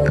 How's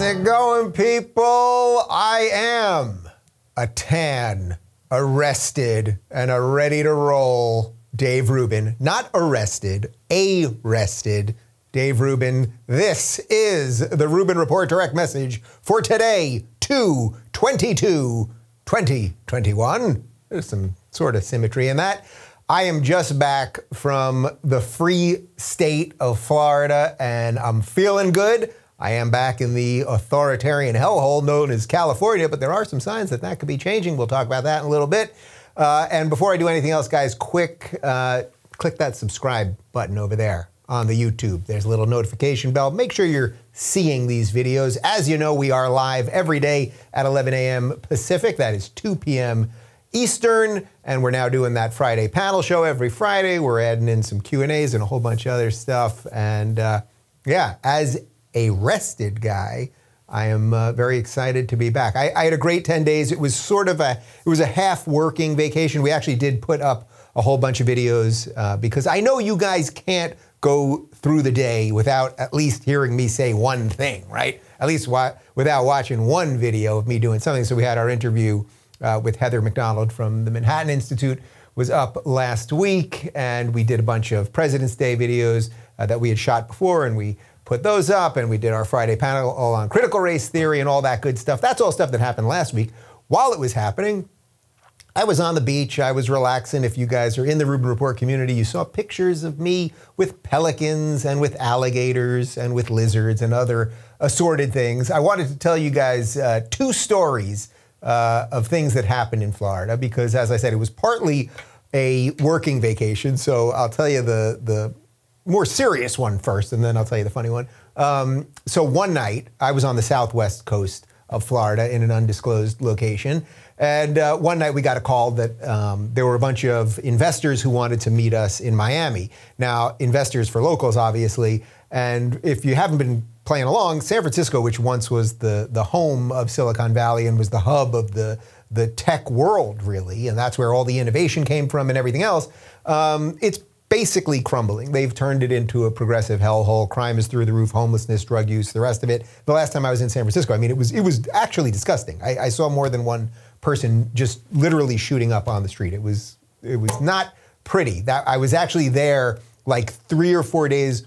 it going, people? I am a tan, arrested, and a ready to roll Dave Rubin. Not arrested, arrested Dave Rubin. This is the Rubin Report direct message for today, 2 22 2021. There's some sort of symmetry in that. I am just back from the free state of Florida and I'm feeling good. I am back in the authoritarian hellhole known as California, but there are some signs that that could be changing. We'll talk about that in a little bit. Uh, and before I do anything else, guys, quick uh, click that subscribe button over there on the YouTube. There's a little notification bell. Make sure you're seeing these videos. As you know, we are live every day at 11 a.m. Pacific. That is 2 p.m. Eastern, and we're now doing that Friday panel show every Friday. We're adding in some Q and A's and a whole bunch of other stuff. And uh, yeah, as a rested guy, I am uh, very excited to be back. I, I, had a great 10 days. It was sort of a it was a half working vacation. We actually did put up a whole bunch of videos uh, because I know you guys can't go through the day without at least hearing me say one thing, right? At least wa- without watching one video of me doing something. So we had our interview uh, with Heather Mac Donald from the Manhattan Institute was up last week, and we did a bunch of President's Day videos uh, that we had shot before, and we put those up, and we did our Friday panel all on critical race theory and all that good stuff. That's all stuff that happened last week. While it was happening, I was on the beach. I was relaxing. If you guys are in the Rubin Report community, you saw pictures of me with pelicans and with alligators and with lizards and other assorted things. I wanted to tell you guys uh, two stories uh, of things that happened in Florida because, as I said, it was partly a working vacation. So I'll tell you the the more serious one first, and then I'll tell you the funny one. Um, so one night, I was on the southwest coast of Florida in an undisclosed location. And uh, one night we got a call that um, there were a bunch of investors who wanted to meet us in Miami. Now, investors for locals, obviously. And if you haven't been playing along, San Francisco, which once was the, the home of Silicon Valley and was the hub of the, the tech world, really, and that's where all the innovation came from and everything else, um, it's basically crumbling. They've turned it into a progressive hellhole. Crime is through the roof, homelessness, drug use, the rest of it. The last time I was in San Francisco, I mean, it was it was actually disgusting. I, I saw more than one person just literally shooting up on the street. It was it was not pretty. That I was actually there like three or four days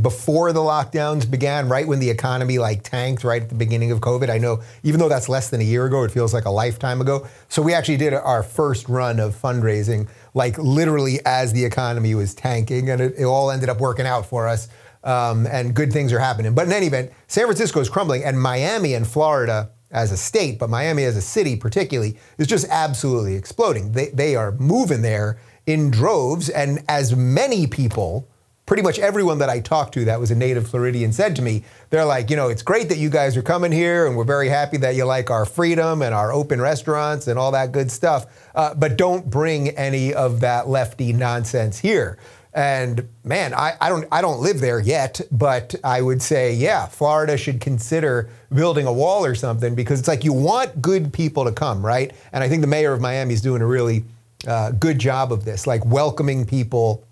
before the lockdowns began, right when the economy like tanked right at the beginning of COVID. I know, even though that's less than a year ago, it feels like a lifetime ago. So we actually did our first run of fundraising, like literally as the economy was tanking, and it, it all ended up working out for us. Um, and good things are happening. But in any event, San Francisco is crumbling, and Miami and Florida as a state, but Miami as a city particularly, is just absolutely exploding. They, they are moving there in droves, and as many people pretty much everyone that I talked to that was a native Floridian said to me, they're like, you know, it's great that you guys are coming here and we're very happy that you like our freedom and our open restaurants and all that good stuff. Uh, but don't bring any of that lefty nonsense here. And man, I, I, don't I don't live there yet, but I would say, yeah, Florida should consider building a wall or something because it's like you want good people to come, right? And I think the mayor of Miami is doing a really uh, good job of this, like welcoming people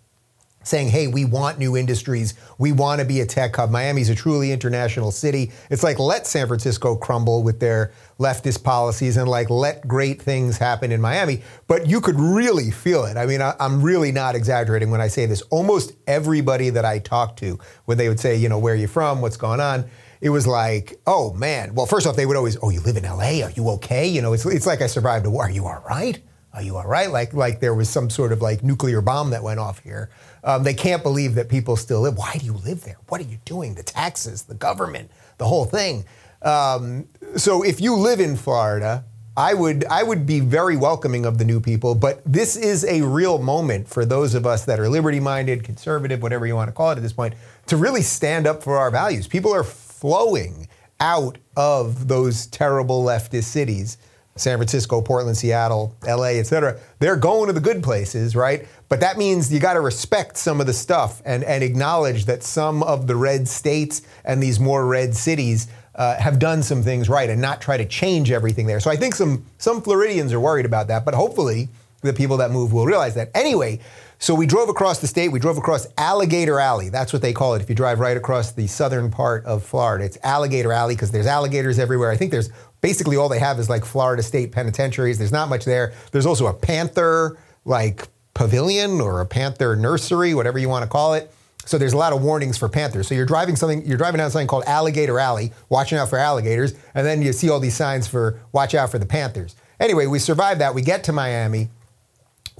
saying, hey, we want new industries. We want to be a tech hub. Miami's a truly international city. It's like, let San Francisco crumble with their leftist policies and like let great things happen in Miami. But you could really feel it. I mean, I, am really not exaggerating when I say this. Almost everybody that I talked to, when they would say, you know, where are you from? What's going on? It was like, oh man. Well, first off, they would always, oh, you live in LA? Are you okay? You know, it's, it's like I survived a war. Are you all right? Are you all right? Like, like there was some sort of like nuclear bomb that went off here. Um, they can't believe that people still live. Why do you live there? What are you doing? The taxes, the government, the whole thing. Um, so if you live in Florida, I would I would be very welcoming of the new people, but this is a real moment for those of us that are liberty-minded, conservative, whatever you want to call it at this point, to really stand up for our values. People are flowing out of those terrible leftist cities San Francisco, Portland, Seattle, LA, et cetera, they're going to the good places, right? But that means you got to respect some of the stuff and, and acknowledge that some of the red states and these more red cities uh, have done some things right and not try to change everything there. So I think some some Floridians are worried about that, but hopefully the people that move will realize that. Anyway, so we drove across the state. We drove across Alligator Alley. That's what they call it if you drive right across the southern part of Florida. It's Alligator Alley because there's alligators everywhere. I think there's basically all they have is like Florida state penitentiaries. There's not much there. There's also a panther like pavilion or a panther nursery, whatever you want to call it. So there's a lot of warnings for panthers. So you're driving something, you're driving down something called Alligator Alley, watching out for alligators, and then you see all these signs for watch out for the panthers. Anyway, we survived that. We get to Miami.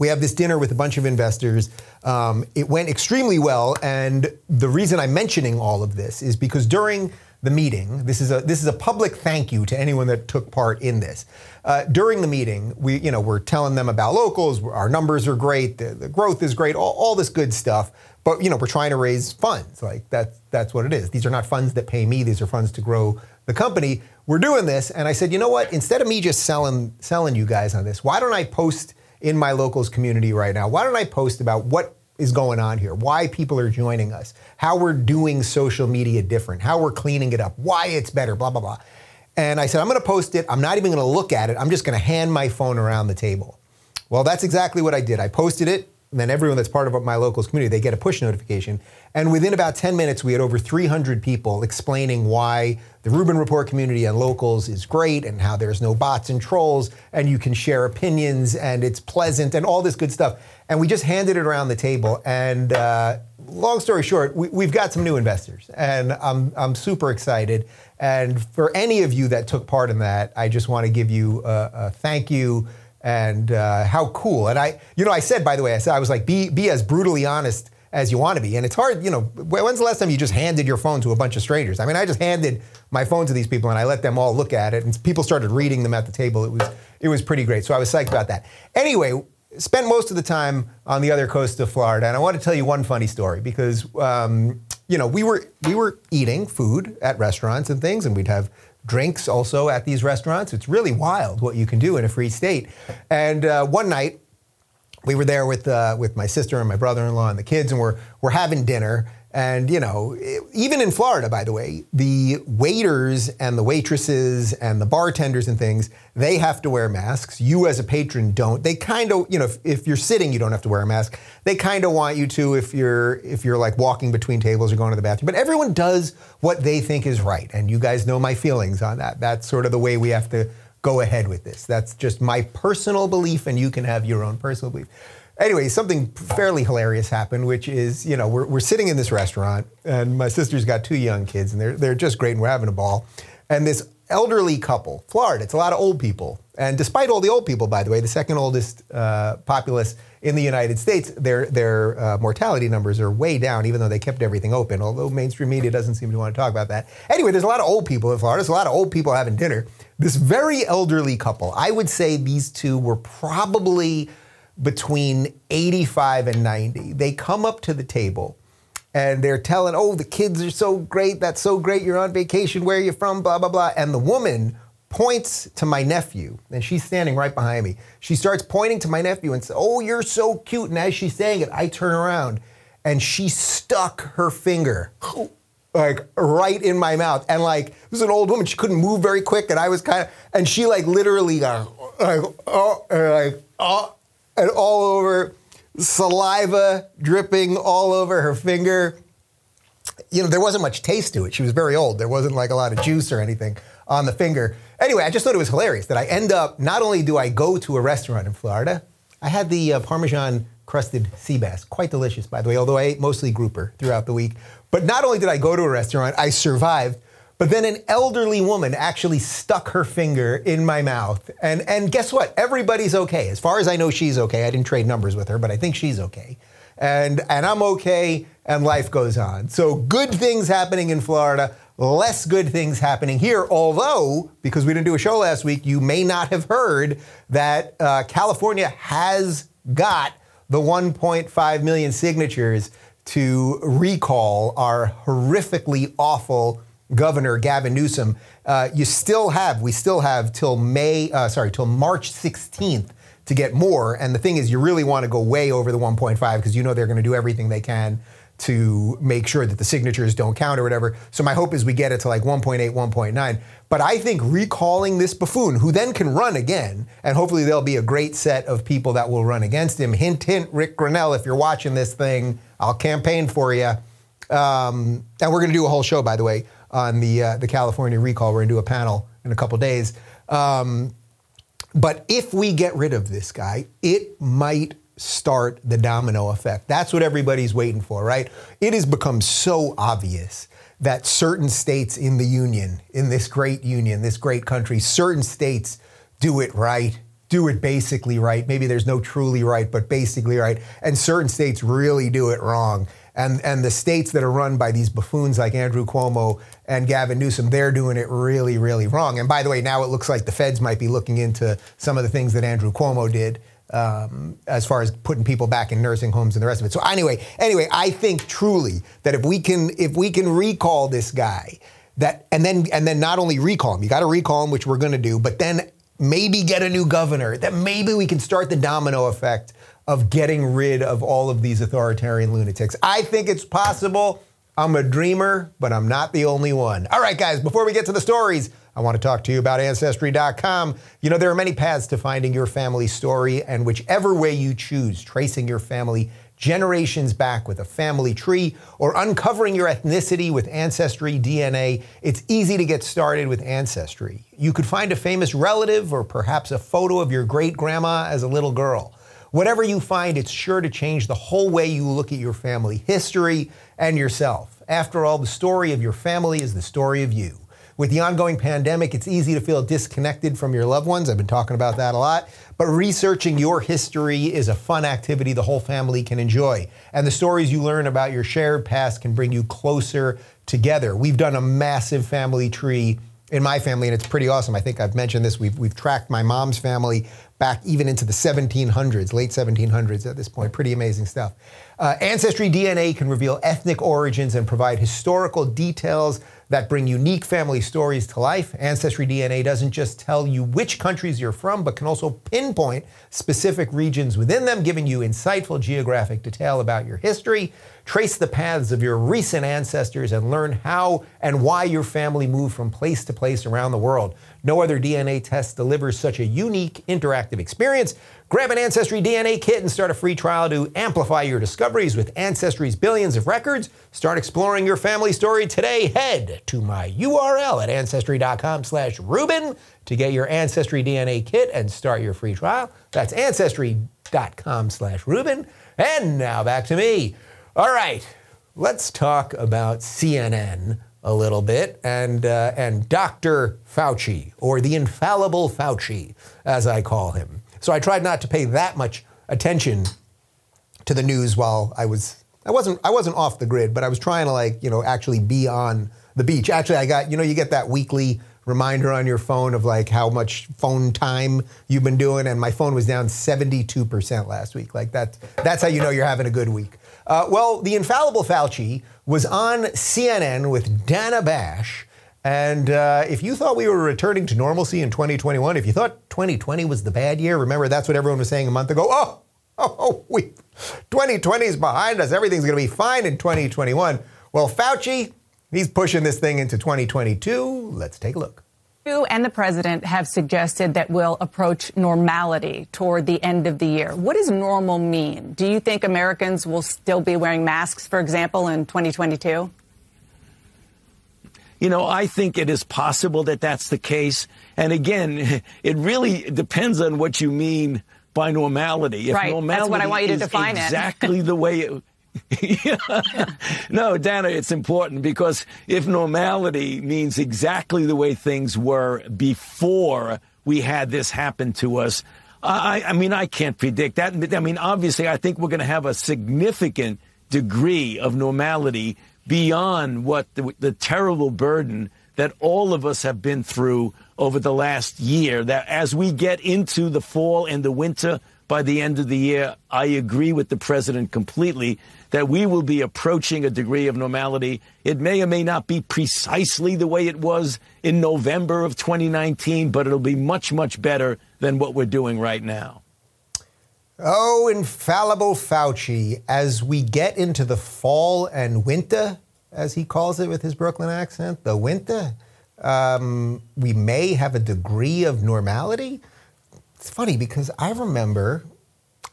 We have this dinner with a bunch of investors. Um, it went extremely well, and the reason I'm mentioning all of this is because during the meeting, this is a this is a public thank you to anyone that took part in this. Uh, during the meeting, we you know we're telling them about locals. Our numbers are great. The, the growth is great. All, all this good stuff. But you know we're trying to raise funds. Like that's that's what it is. These are not funds that pay me. These are funds to grow the company. We're doing this, and I said, you know what? Instead of me just selling selling you guys on this, why don't I post in my locals community right now. Why don't I post about what is going on here, why people are joining us, how we're doing social media different, how we're cleaning it up, why it's better, blah, blah, blah. And I said, I'm gonna post it. I'm not even gonna look at it. I'm just gonna hand my phone around the table. Well, that's exactly what I did. I posted it, then everyone that's part of my locals community, they get a push notification. And within about 10 minutes, we had over 300 people explaining why the Rubin Report community and locals is great and how there's no bots and trolls and you can share opinions and it's pleasant and all this good stuff. And we just handed it around the table. And uh, long story short, we, have got some new investors and I'm, I'm super excited. And for any of you that took part in that, I just want to give you a, a thank you and uh, how cool. And I, you know, I said, by the way, I said, I was like, be, be as brutally honest as you want to be. And it's hard, you know, when's the last time you just handed your phone to a bunch of strangers? I mean, I just handed my phone to these people and I let them all look at it and people started reading them at the table. It was it was pretty great. So I was psyched about that. Anyway, spent most of the time on the other coast of Florida and I want to tell you one funny story because um, you know, we were we were eating food at restaurants and things and we'd have drinks also at these restaurants. It's really wild what you can do in a free state. And uh, one night we were there with uh, with my sister and my brother-in-law and the kids, and we're we're having dinner. And you know, even in Florida, by the way, the waiters and the waitresses and the bartenders and things, they have to wear masks. You as a patron don't. They kind of, you know, if, if, you're sitting, you don't have to wear a mask. They kind of want you to if you're if you're like walking between tables or going to the bathroom. But everyone does what they think is right, and you guys know my feelings on that. That's sort of the way we have to go ahead with this. That's just my personal belief, and you can have your own personal belief. Anyway, something fairly hilarious happened, which is, you know, we're, we're sitting in this restaurant, and my sister's got two young kids, and they're, they're just great, and we're having a ball. And this elderly couple, Florida, it's a lot of old people. And despite all the old people, by the way, the second oldest uh, populace in the United States, their, their uh, mortality numbers are way down, even though they kept everything open, although mainstream media doesn't seem to want to talk about that. Anyway, there's a lot of old people in Florida. There's a lot of old people having dinner. This very elderly couple, I would say these two were probably between 85 and 90. They come up to the table and they're telling, oh, the kids are so great. That's so great. You're on vacation. Where are you from? Blah, blah, blah. And the woman points to my nephew, and she's standing right behind me. She starts pointing to my nephew and says, oh, you're so cute. And as she's saying it, I turn around and she stuck her finger like right in my mouth. And like, it was an old woman. She couldn't move very quick. And I was kind of, and she like literally got like, oh, like, oh, and all over, saliva dripping all over her finger. You know, there wasn't much taste to it. She was very old. There wasn't like a lot of juice or anything on the finger. Anyway, I just thought it was hilarious that I end up, not only do I go to a restaurant in Florida, I had the uh, Parmesan crusted sea bass. Quite delicious, by the way, although I ate mostly grouper throughout the week. But not only did I go to a restaurant, I survived but then an elderly woman actually stuck her finger in my mouth. And, and guess what? Everybody's okay. As far as I know, she's okay. I didn't trade numbers with her, but I think she's okay. And, and I'm okay, and life goes on. So good things happening in Florida, less good things happening here. Although, because we didn't do a show last week, you may not have heard that uh, California has got the 1.5 million signatures to recall our horrifically awful Governor Gavin Newsom, uh, you still have, we still have till May, uh, sorry, till March 16th to get more. And the thing is, you really want to go way over the 1.5 because you know they're going to do everything they can to make sure that the signatures don't count or whatever. So my hope is we get it to like 1.8, 1.9. But I think recalling this buffoon, who then can run again, and hopefully there'll be a great set of people that will run against him. Hint, hint, Ric Grenell, if you're watching this thing, I'll campaign for you. Um, and we're going to do a whole show, by the way, on the uh, the California recall. We're to do a panel in a couple days. Um, but if we get rid of this guy, it might start the domino effect. That's what everybody's waiting for, right? It has become so obvious that certain states in the union, in this great union, this great country, certain states do it right, do it basically right. Maybe there's no truly right, but basically right. And certain states really do it wrong. And, and the states that are run by these buffoons like Andrew Cuomo and Gavin Newsom, they're doing it really, really wrong. And by the way, now it looks like the feds might be looking into some of the things that Andrew Cuomo did um, as far as putting people back in nursing homes and the rest of it. So anyway, anyway, I think truly that if we can if we can recall this guy, that and then and then not only recall him, you got to recall him, which we're going to do, but then maybe get a new governor. That maybe we can start the domino effect of getting rid of all of these authoritarian lunatics. I think it's possible. I'm a dreamer, but I'm not the only one. All right, guys, before we get to the stories, I want to talk to you about Ancestry.com. You know, there are many paths to finding your family story, and whichever way you choose, tracing your family generations back with a family tree or uncovering your ethnicity with Ancestry DNA, it's easy to get started with Ancestry. You could find a famous relative or perhaps a photo of your great grandma as a little girl. Whatever you find, it's sure to change the whole way you look at your family history and yourself. After all, the story of your family is the story of you. With the ongoing pandemic, it's easy to feel disconnected from your loved ones. I've been talking about that a lot. But researching your history is a fun activity the whole family can enjoy. And the stories you learn about your shared past can bring you closer together. We've done a massive family tree in my family, and it's pretty awesome. I think I've mentioned this. We've, we've tracked my mom's family back even into the 1700s, late 1700s at this point. Pretty amazing stuff. Uh, Ancestry DNA can reveal ethnic origins and provide historical details that bring unique family stories to life. Ancestry DNA doesn't just tell you which countries you're from, but can also pinpoint specific regions within them, giving you insightful geographic detail about your history. Trace the paths of your recent ancestors and learn how and why your family moved from place to place around the world. No other DNA test delivers such a unique interactive experience. Grab an Ancestry DNA kit and start a free trial to amplify your discoveries with Ancestry's billions of records. Start exploring your family story today. Head to my URL at ancestry.com slash Rubin to get your Ancestry DNA kit and start your free trial. That's ancestry.com slash Rubin. And now back to me. All right, let's talk about CNN a little bit and, uh, and Dr. Fauci, or the infallible Fauci, as I call him. So I tried not to pay that much attention to the news while I was I wasn't I wasn't off the grid, but I was trying to like, you know, actually be on the beach. Actually, I got, you know, you get that weekly reminder on your phone of like how much phone time you've been doing and my phone was down 72% last week. Like that that's how you know you're having a good week. Uh, well, the infallible Fauci was on CNN with Dana Bash and uh, if you thought we were returning to normalcy in 2021, if you thought 2020 was the bad year, remember that's what everyone was saying a month ago. Oh, oh, oh we 2020 is behind us. Everything's going to be fine in 2021. Well, Fauci, he's pushing this thing into 2022. Let's take a look. You and the president have suggested that we'll approach normality toward the end of the year. What does normal mean? Do you think Americans will still be wearing masks, for example, in 2022? You know, I think it is possible that that's the case. And again, it really depends on what you mean by normality. If right. Normality that's what I want you to define exactly it. the way it. no, Dana, it's important because if normality means exactly the way things were before we had this happen to us, I, I mean, I can't predict that. I mean, obviously, I think we're going to have a significant degree of normality beyond what the, the terrible burden that all of us have been through over the last year. That as we get into the fall and the winter, by the end of the year, I agree with the president completely that we will be approaching a degree of normality. It may or may not be precisely the way it was in November of 2019, but it'll be much, much better than what we're doing right now. Oh, infallible Fauci, as we get into the fall and winter, as he calls it with his Brooklyn accent, the winter, um, we may have a degree of normality. It's funny because I remember,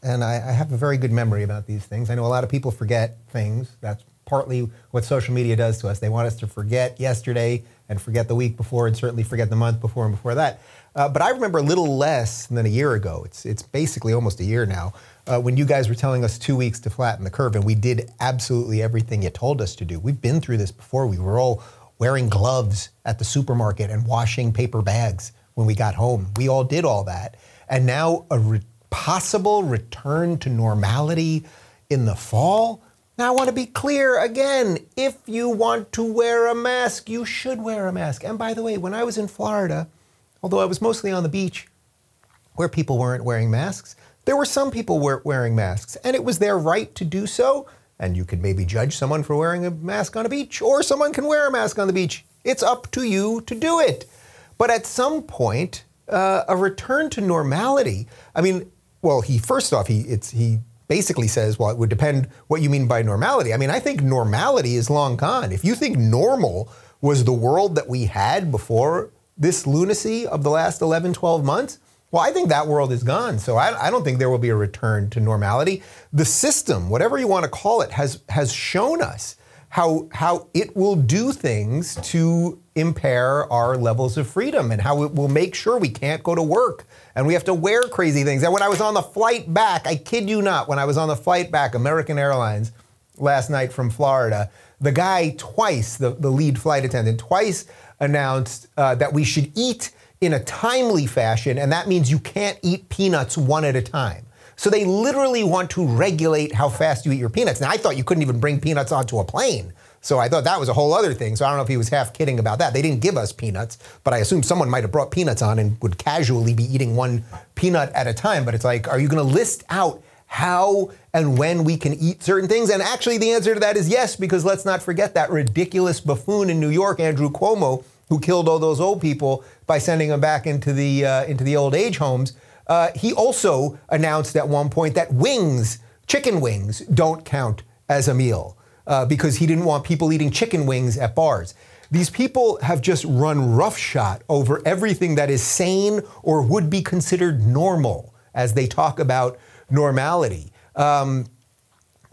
and I, I have a very good memory about these things. I know a lot of people forget things. That's partly what social media does to us. They want us to forget yesterday and forget the week before and certainly forget the month before and before that. Uh, but I remember a little less than a year ago. It's, it's basically almost a year now. Uh, when you guys were telling us two weeks to flatten the curve, and we did absolutely everything you told us to do. We've been through this before. We were all wearing gloves at the supermarket and washing paper bags when we got home. We all did all that. And now a re- possible return to normality in the fall. Now, I want to be clear again if you want to wear a mask, you should wear a mask. And by the way, when I was in Florida, although I was mostly on the beach where people weren't wearing masks, there were some people were wearing masks, and it was their right to do so. And you could maybe judge someone for wearing a mask on a beach, or someone can wear a mask on the beach. It's up to you to do it. But at some point, uh, a return to normality. I mean, well, he first off, he it's he basically says, well, it would depend what you mean by normality. I mean, I think normality is long gone. If you think normal was the world that we had before this lunacy of the last 11, 12 months, well, I think that world is gone. So I, I, don't think there will be a return to normality. The system, whatever you want to call it, has has shown us how how it will do things to impair our levels of freedom and how it will make sure we can't go to work and we have to wear crazy things. And when I was on the flight back, I kid you not, when I was on the flight back, American Airlines last night from Florida, the guy twice, the, the lead flight attendant, twice announced uh, that we should eat in a timely fashion, and that means you can't eat peanuts one at a time. So they literally want to regulate how fast you eat your peanuts. Now, I thought you couldn't even bring peanuts onto a plane. So I thought that was a whole other thing. So I don't know if he was half kidding about that. They didn't give us peanuts, but I assume someone might have brought peanuts on and would casually be eating one peanut at a time. But it's like, are you going to list out how and when we can eat certain things? And actually, the answer to that is yes, because let's not forget that ridiculous buffoon in New York, Andrew Cuomo, who killed all those old people by sending them back into the uh, into the old age homes. Uh, he also announced at one point that wings, chicken wings, don't count as a meal uh, because he didn't want people eating chicken wings at bars. These people have just run roughshod over everything that is sane or would be considered normal as they talk about normality. Um,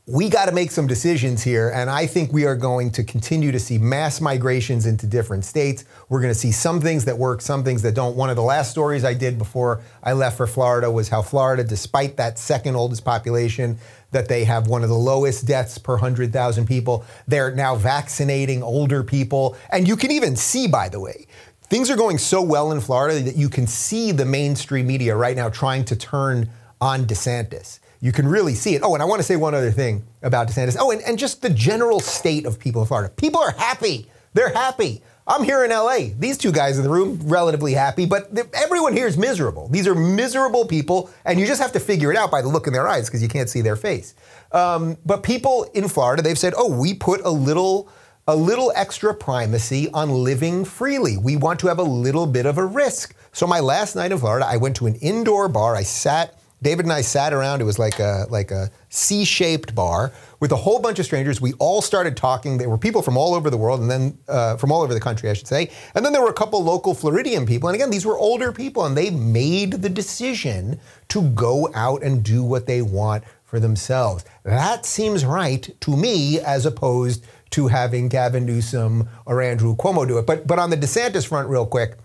we got to make some decisions here, and I think we are going to continue to see mass migrations into different states. We're going to see some things that work, some things that don't. One of the last stories I did before I left for Florida was how Florida, despite that second oldest population, that they have one of the lowest deaths per 100,000 people. They're now vaccinating older people. And you can even see, by the way, things are going so well in Florida that you can see the mainstream media right now trying to turn on DeSantis you can really see it. Oh, and I want to say one other thing about DeSantis. Oh, and, and just the general state of people in Florida. People are happy. They're happy. I'm here in LA. These two guys in the room, relatively happy, but everyone here is miserable. These are miserable people, and you just have to figure it out by the look in their eyes because you can't see their face. Um, but people in Florida, they've said, oh, we put a little a little extra primacy on living freely. We want to have a little bit of a risk. So my last night in Florida, I went to an indoor bar. I sat David and I sat around. It was like a like a C-shaped bar with a whole bunch of strangers. We all started talking. There were people from all over the world, and then uh, from all over the country, I should say. And then there were a couple local Floridian people. And again, these were older people, and they made the decision to go out and do what they want for themselves. That seems right to me, as opposed to having Gavin Newsom or Andrew Cuomo do it. But but on the DeSantis front, real quick,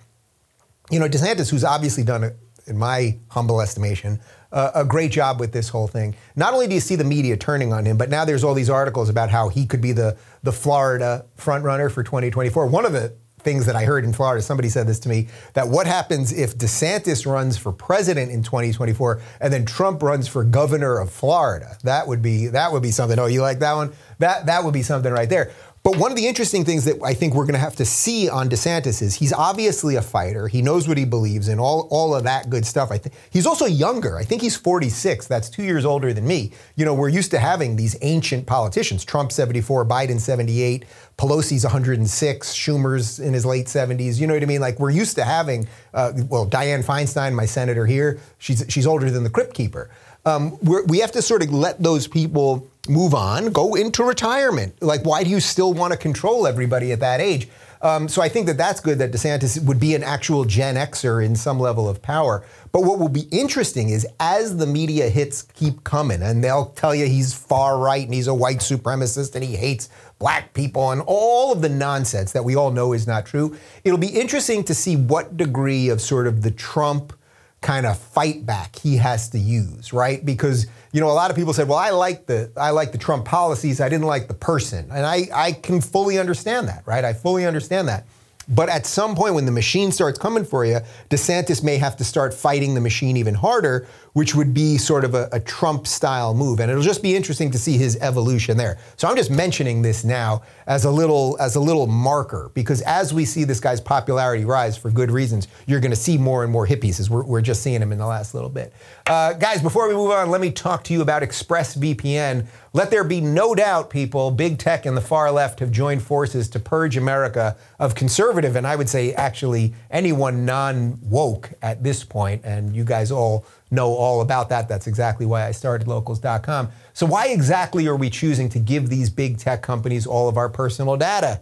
you know, DeSantis, who's obviously done it in my humble estimation, a great job with this whole thing. Not only do you see the media turning on him, but now there's all these articles about how he could be the the Florida frontrunner for 2024. One of the things that I heard in Florida, somebody said this to me, that what happens if DeSantis runs for president in 2024 and then Trump runs for governor of Florida? That would be that would be something. Oh, you like that one? That that would be something right there. But one of the interesting things that I think we're going to have to see on DeSantis is he's obviously a fighter. He knows what he believes in, all, all of that good stuff. I think he's also younger. I think he's 46. That's two years older than me. You know, we're used to having these ancient politicians. Trump 74, Biden 78, Pelosi's 106, Schumer's in his late 70s. You know what I mean? Like we're used to having, uh, well, Dianne Feinstein, my senator here, she's she's older than the Crypt Keeper. um, we have to sort of let those people move on, go into retirement. Like, why do you still want to control everybody at that age? Um, so I think that that's good that DeSantis would be an actual Gen Xer in some level of power. But what will be interesting is as the media hits keep coming, and they'll tell you he's far right and he's a white supremacist and he hates black people and all of the nonsense that we all know is not true. It'll be interesting to see what degree of sort of the Trump kind of fight back he has to use, right? Because you know a lot of people said, "Well, I like the I like the Trump policies. I didn't like the person," and I I can fully understand that, right? I fully understand that. But at some point, when the machine starts coming for you, DeSantis may have to start fighting the machine even harder, which would be sort of a, a Trump style move. And it'll just be interesting to see his evolution there. So I'm just mentioning this now as a little as a little marker because as we see this guy's popularity rise for good reasons, you're going to see more and more hippies as we're, we're just seeing him in the last little bit. Uh, guys, before we move on, let me talk to you about ExpressVPN. Let there be no doubt, people, big tech and the far left have joined forces to purge America of conservative, and I would say actually anyone non woke at this point, and you guys all know all about that. That's exactly why I started locals.com. So, why exactly are we choosing to give these big tech companies all of our personal data?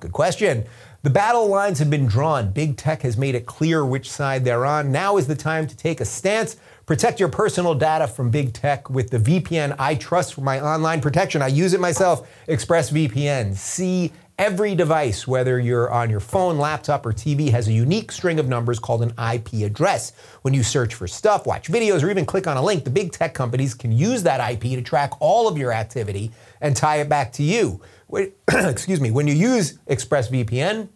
Good question. The battle lines have been drawn. Big tech has made it clear which side they're on. Now is the time to take a stance. Protect your personal data from big tech with the VPN I trust for my online protection. I use it myself, ExpressVPN. See every device, whether you're on your phone, laptop, or TV, has a unique string of numbers called an IP address. When you search for stuff, watch videos, or even click on a link, the big tech companies can use that IP to track all of your activity and tie it back to you. Excuse me. When you use ExpressVPN,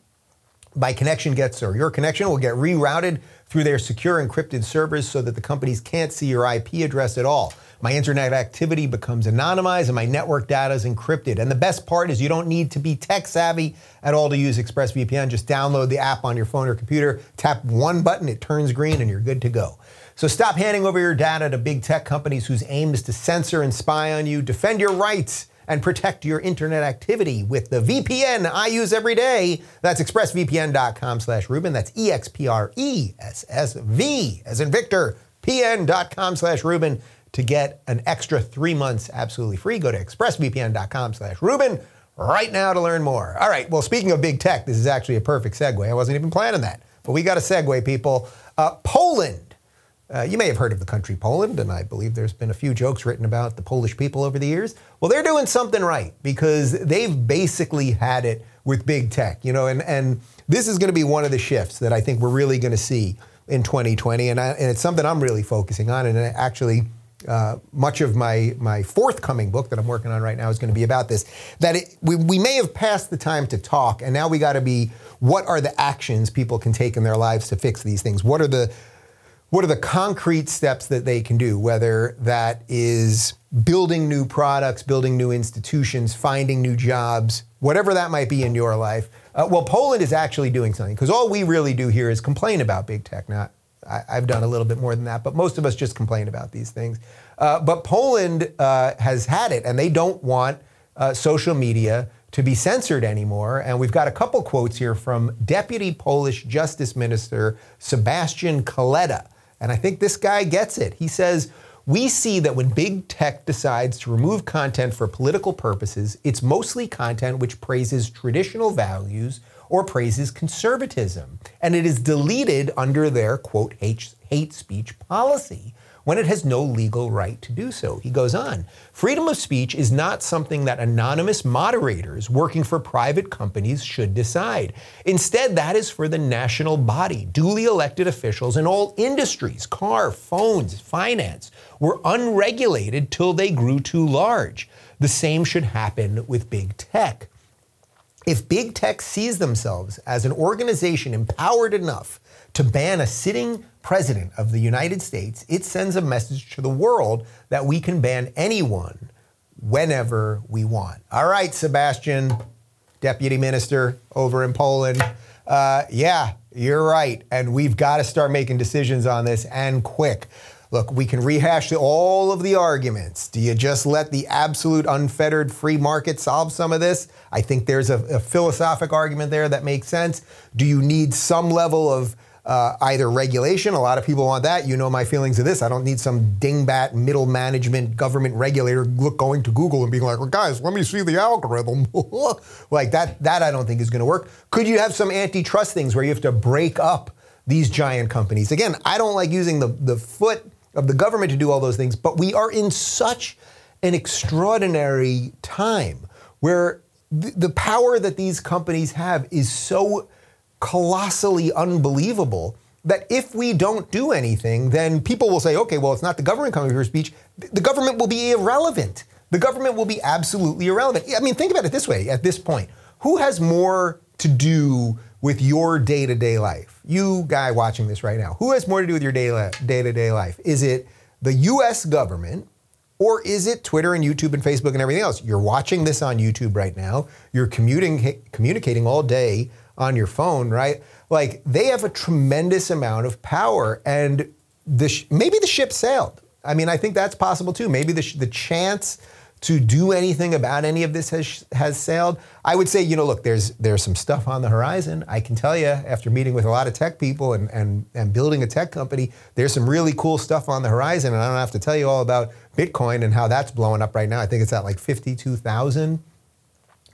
my connection gets, or your connection will get rerouted through their secure encrypted servers so that the companies can't see your IP address at all. My internet activity becomes anonymized and my network data is encrypted. And the best part is you don't need to be tech savvy at all to use ExpressVPN. Just download the app on your phone or computer, tap one button, it turns green, and you're good to go. So stop handing over your data to big tech companies whose aim is to censor and spy on you. Defend your rights and protect your internet activity with the VPN I use every day. That's expressvpn.com slash Rubin. That's E-X-P-R-E-S-S-V as in Victor, pn.com slash Rubin to get an extra three months absolutely free. Go to expressvpn.com slash Rubin right now to learn more. All right, well, speaking of big tech, this is actually a perfect segue. I wasn't even planning that, but we got a segue, people. Uh, Poland uh, you may have heard of the country Poland, and I believe there's been a few jokes written about the Polish people over the years. Well, they're doing something right because they've basically had it with big tech, you know, and, and this is going to be one of the shifts that I think we're really going to see in 2020, and, I, and it's something I'm really focusing on, and actually. Uh, much of my my forthcoming book that I'm working on right now is going to be about this. That it, we, we may have passed the time to talk, and now we got to be what are the actions people can take in their lives to fix these things? What are the what are the concrete steps that they can do, whether that is building new products, building new institutions, finding new jobs, whatever that might be in your life. Uh, well, Poland is actually doing something because all we really do here is complain about big tech. Not, I, have done a little bit more than that, but most of us just complain about these things. Uh, but Poland uh, has had it, and they don't want uh, social media to be censored anymore. And we've got a couple quotes here from Deputy Polish Justice Minister Sebastian Kaleta. And I think this guy gets it. He says, we see that when big tech decides to remove content for political purposes, it's mostly content which praises traditional values or praises conservatism. And it is deleted under their, quote, hate, speech policy when it has no legal right to do so. He goes on Freedom of speech is not something that anonymous moderators working for private companies should decide. Instead, that is for the national body. Duly elected officials in all industries, car, phones, finance, were unregulated till they grew too large. The same should happen with big tech. If big tech sees themselves as an organization empowered enough to ban a sitting president of the United States, it sends a message to the world that we can ban anyone whenever we want. All right, Sebastian, deputy minister over in Poland. Uh, yeah, you're right. And we've got to start making decisions on this and quick. Look, we can rehash all of the arguments. Do you just let the absolute unfettered free market solve some of this? I think there's a, a philosophic argument there that makes sense. Do you need some level of uh, either regulation. A lot of people want that. You know my feelings of this. I don't need some dingbat middle management government regulator look going to Google and being like, well, guys, let me see the algorithm. like that. That I don't think is going to work. Could you have some antitrust things where you have to break up these giant companies? Again, I don't like using the the foot of the government to do all those things, but we are in such an extraordinary time where th- the power that these companies have is so colossally unbelievable that if we don't do anything, then people will say, okay, well, it's not the government coming for speech. The government will be irrelevant. The government will be absolutely irrelevant. I mean, think about it this way at this point who has more to do with your day to day life? You guy watching this right now, who has more to do with your day to day life? Is it the US government? Or is it Twitter and YouTube and Facebook and everything else? You're watching this on YouTube right now. You're commuting, communicating all day on your phone, right? Like they have a tremendous amount of power, and the sh- maybe the ship sailed. I mean, I think that's possible too. Maybe the, sh- the chance to do anything about any of this has has sailed. I would say, you know, look, there's there's some stuff on the horizon. I can tell you, after meeting with a lot of tech people and and and building a tech company, there's some really cool stuff on the horizon. And I don't have to tell you all about Bitcoin and how that's blowing up right now. I think it's at like fifty two thousand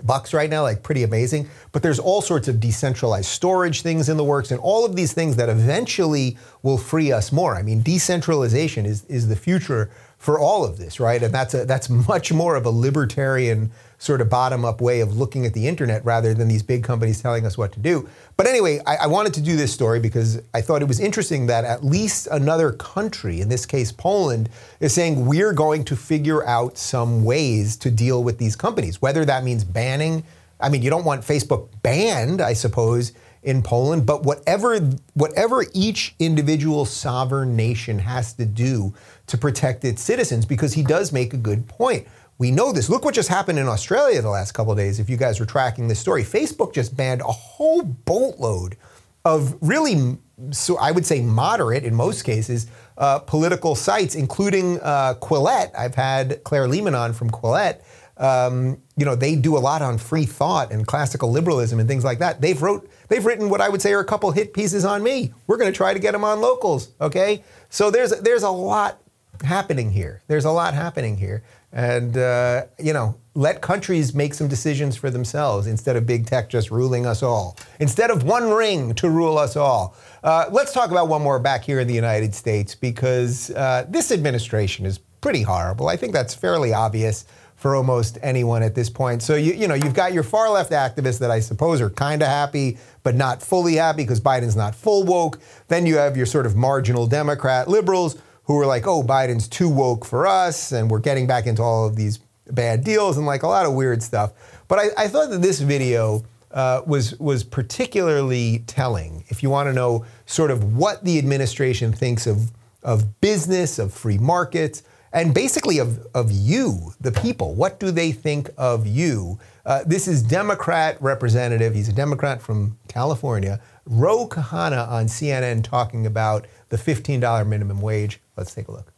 bucks right now, like pretty amazing. But there's all sorts of decentralized storage things in the works and all of these things that eventually will free us more. I mean, decentralization is, is the future for all of this, right? And that's a, that's much more of a libertarian sort of bottom up way of looking at the internet rather than these big companies telling us what to do. But anyway, I, I, wanted to do this story because I thought it was interesting that at least another country, in this case Poland, is saying we're going to figure out some ways to deal with these companies, whether that means banning. I mean, you don't want Facebook banned, I suppose, in Poland, but whatever whatever each individual sovereign nation has to do to protect its citizens, because he does make a good point we know this. Look what just happened in Australia the last couple of days. If you guys were tracking this story, Facebook just banned a whole boatload of really, so I would say moderate in most cases, uh, political sites, including uh, Quillette. I've had Claire Lehmann on from Quillette. Um, you know, they do a lot on free thought and classical liberalism and things like that. They've wrote, they've written what I would say are a couple hit pieces on me. We're going to try to get them on locals. Okay, so there's there's a lot happening here. There's a lot happening here. And, uh, you know, let countries make some decisions for themselves instead of big tech just ruling us all. Instead of one ring to rule us all. Uh, let's talk about one more back here in the United States because uh, this administration is pretty horrible. I think that's fairly obvious for almost anyone at this point. So you you know you've got your far left activists that I suppose are kind of happy but not fully happy because Biden's not full woke. Then you have your sort of marginal Democrat liberals who were like, oh, Biden's too woke for us, and we're getting back into all of these bad deals and like a lot of weird stuff. But I, I thought that this video uh, was was particularly telling. If you want to know sort of what the administration thinks of of business, of free markets, and basically of of you, the people. What do they think of you? Uh, this is Democrat representative. He's a Democrat from California. Ro Khanna on CNN talking about the $15 minimum wage. Let's take a look.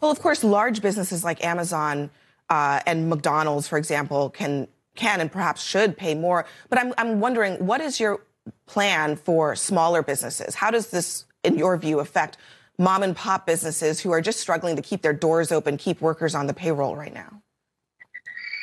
Well, of course, large businesses like Amazon uh, and McDonald's, for example, can can and perhaps should pay more. But I'm I'm wondering, what is your plan for smaller businesses? How does this, in your view, affect mom and pop businesses who are just struggling to keep their doors open, keep workers on the payroll right now?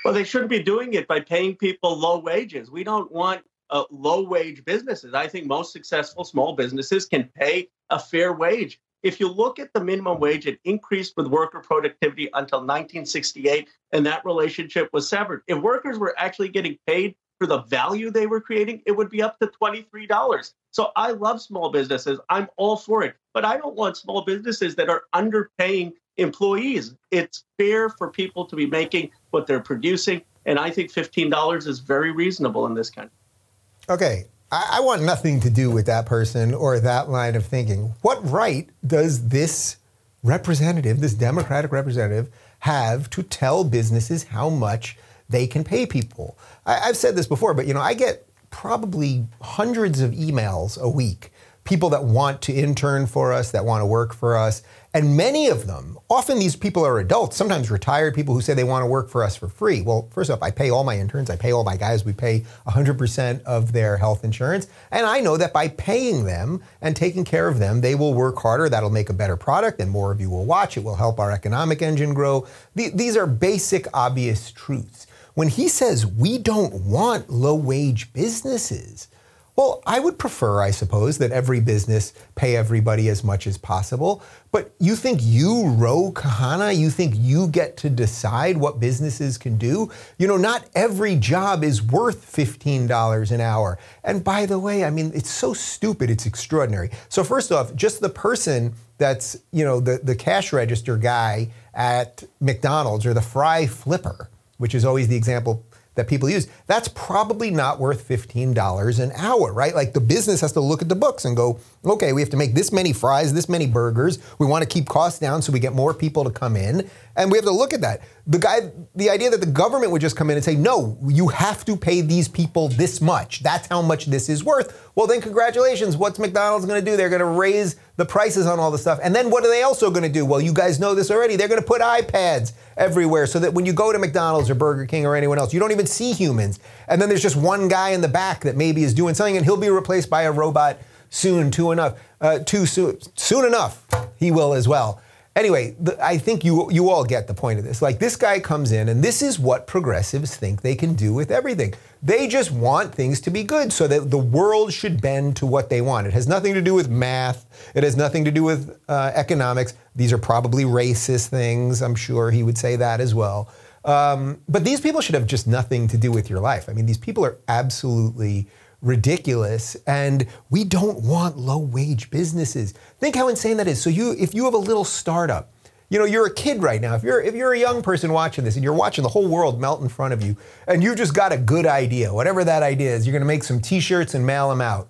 Well, they shouldn't be doing it by paying people low wages. We don't want uh, low wage businesses. I think most successful small businesses can pay a fair wage. If you look at the minimum wage, it increased with worker productivity until 1968, and that relationship was severed. If workers were actually getting paid for the value they were creating, it would be up to $23. So I love small businesses. I'm all for it. But I don't want small businesses that are underpaying employees. It's fair for people to be making what they're producing. And I think $15 is very reasonable in this country. Okay, I, I want nothing to do with that person or that line of thinking. What right does this representative, this Democratic representative, have to tell businesses how much they can pay people? I, I've said this before, but you know, I get probably hundreds of emails a week people that want to intern for us, that want to work for us. And many of them, often these people are adults, sometimes retired people who say they want to work for us for free. Well, first off, I pay all my interns, I pay all my guys, we pay 100% of their health insurance. And I know that by paying them and taking care of them, they will work harder. That'll make a better product and more of you will watch. It will help our economic engine grow. These are basic, obvious truths. When he says we don't want low wage businesses, well, I would prefer, I suppose, that every business pay everybody as much as possible. But you think you, Ro Khanna, you think you get to decide what businesses can do? You know, not every job is worth $15 an hour. And by the way, I mean, it's so stupid, it's extraordinary. So, first off, just the person that's, you know, the, the cash register guy at McDonald's or the fry flipper, which is always the example that people use, that's probably not worth $15 an hour, right? Like the business has to look at the books and go, okay, we have to make this many fries, this many burgers. We want to keep costs down so we get more people to come in. And we have to look at that. The guy, the idea that the government would just come in and say, no, you have to pay these people this much. That's how much this is worth. Well, then congratulations. What's McDonald's going to do? They're going to raise the prices on all the stuff. And then what are they also going to do? Well, you guys know this already. They're going to put iPads everywhere so that when you go to McDonald's or Burger King or anyone else, you don't even see humans. And then there's just one guy in the back that maybe is doing something and he'll be replaced by a robot soon, too enough, uh, too soon, soon enough. He will as well. Anyway, the, I think you you all get the point of this. Like this guy comes in, and this is what progressives think they can do with everything. They just want things to be good, so that the world should bend to what they want. It has nothing to do with math. It has nothing to do with uh, economics. These are probably racist things. I'm sure he would say that as well. Um, but these people should have just nothing to do with your life. I mean, these people are absolutely ridiculous and we don't want low wage businesses. Think how insane that is. So you if you have a little startup, you know, you're a kid right now. If you're if you're a young person watching this and you're watching the whole world melt in front of you and you've just got a good idea, whatever that idea is, you're going to make some t-shirts and mail them out.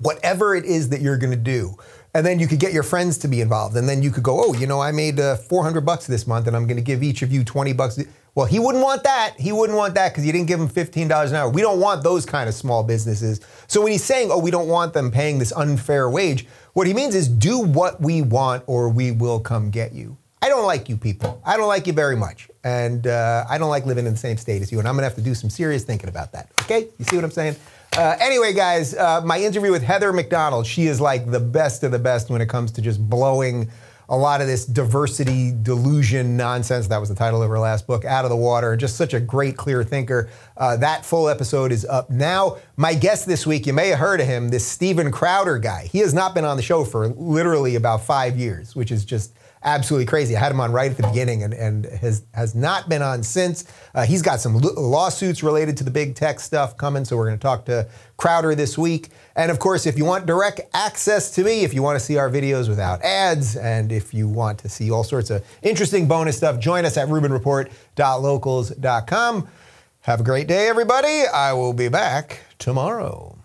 Whatever it is that you're going to do. And then you could get your friends to be involved. And then you could go, "Oh, you know, I made uh, 400 bucks this month and I'm going to give each of you 20 bucks." Well, he wouldn't want that. He wouldn't want that because you didn't give him $15 an hour. We don't want those kind of small businesses. So when he's saying, oh, we don't want them paying this unfair wage, what he means is do what we want or we will come get you. I don't like you people. I don't like you very much. And uh, I don't like living in the same state as you. And I'm going to have to do some serious thinking about that. Okay? You see what I'm saying? Uh, anyway, guys, uh, my interview with Heather Mac Donald, she is like the best of the best when it comes to just blowing a lot of this diversity delusion nonsense. That was the title of her last book, Out of the Water. Just such a great, clear thinker. Uh, that full episode is up now. My guest this week, you may have heard of him, this Steven Crowder guy. He has not been on the show for literally about five years, which is just absolutely crazy. I had him on right at the beginning and, and has, has not been on since. Uh, he's got some lawsuits related to the big tech stuff coming, so we're going to talk to Crowder this week. And of course, if you want direct access to me, if you want to see our videos without ads, and if you want to see all sorts of interesting bonus stuff, join us at RubinReport.locals.com. Have a great day, everybody. I will be back tomorrow.